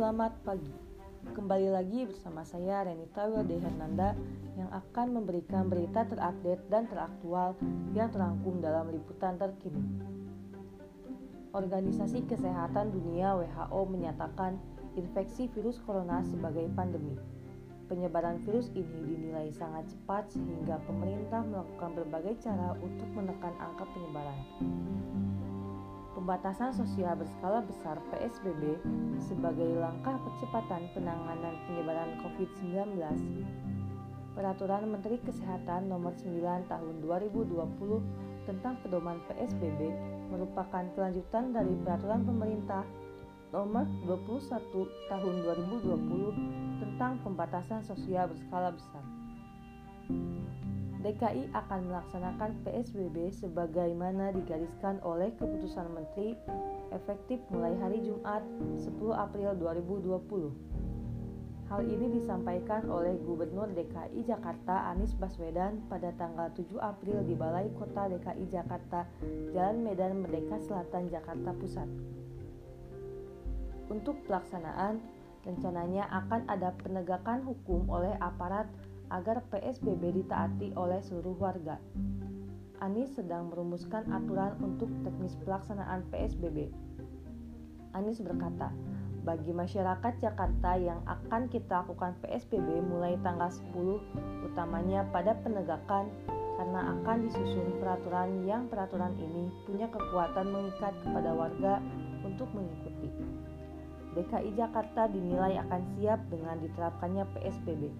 Selamat pagi. Kembali lagi bersama saya Renita Wilde Hernanda yang akan memberikan berita terupdate dan teraktual yang terangkum dalam liputan terkini. Organisasi Kesehatan Dunia WHO menyatakan infeksi virus corona sebagai pandemi. Penyebaran virus ini dinilai sangat cepat sehingga pemerintah melakukan berbagai cara untuk menekan angka penyebaran. Pembatasan sosial berskala besar PSBB sebagai langkah percepatan penanganan penyebaran COVID-19. Peraturan Menteri Kesehatan Nomor 9 Tahun 2020 tentang pedoman PSBB merupakan kelanjutan dari peraturan pemerintah Nomor 21 Tahun 2020 tentang pembatasan sosial berskala besar. DKI akan melaksanakan PSBB sebagaimana digariskan oleh keputusan Menteri efektif mulai hari Jumat 10 April 2020. Hal ini disampaikan oleh Gubernur DKI Jakarta Anies Baswedan pada tanggal 7 April di Balai Kota DKI Jakarta, Jalan Medan Merdeka Selatan, Jakarta Pusat. Untuk pelaksanaan, rencananya akan ada penegakan hukum oleh aparat agar PSBB ditaati oleh seluruh warga. Anies sedang merumuskan aturan untuk teknis pelaksanaan PSBB. Anies berkata, bagi masyarakat Jakarta yang akan kita lakukan PSBB mulai tanggal 10, utamanya pada penegakan karena akan disusun peraturan yang peraturan ini punya kekuatan mengikat kepada warga untuk mengikuti. DKI Jakarta dinilai akan siap dengan diterapkannya PSBB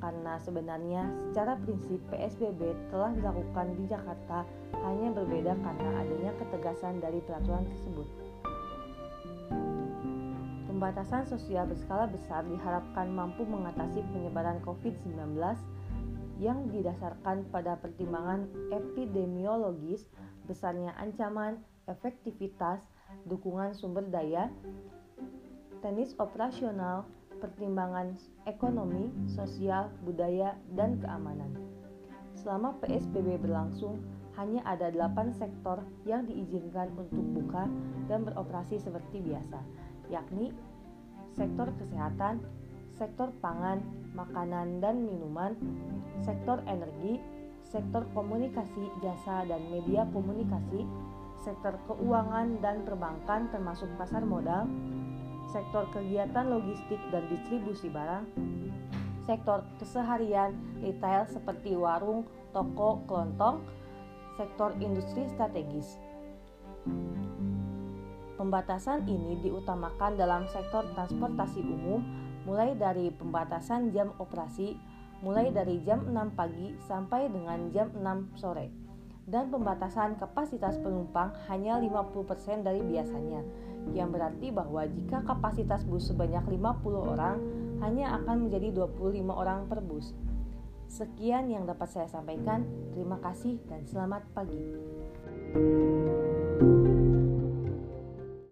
karena sebenarnya secara prinsip PSBB telah dilakukan di Jakarta hanya berbeda karena adanya ketegasan dari peraturan tersebut. Pembatasan sosial berskala besar diharapkan mampu mengatasi penyebaran COVID-19 yang didasarkan pada pertimbangan epidemiologis, besarnya ancaman, efektivitas, dukungan sumber daya, teknis operasional, pertimbangan ekonomi, sosial, budaya, dan keamanan. Selama PSBB berlangsung, hanya ada 8 sektor yang diizinkan untuk buka dan beroperasi seperti biasa, yakni sektor kesehatan, sektor pangan, makanan dan minuman, sektor energi, sektor komunikasi, jasa dan media komunikasi, sektor keuangan dan perbankan termasuk pasar modal, sektor kegiatan logistik dan distribusi barang, sektor keseharian retail seperti warung, toko, kelontong, sektor industri strategis. Pembatasan ini diutamakan dalam sektor transportasi umum mulai dari pembatasan jam operasi mulai dari jam 6 pagi sampai dengan jam 6 sore dan pembatasan kapasitas penumpang hanya 50% dari biasanya yang berarti bahwa jika kapasitas bus sebanyak 50 orang hanya akan menjadi 25 orang per bus. Sekian yang dapat saya sampaikan. Terima kasih dan selamat pagi.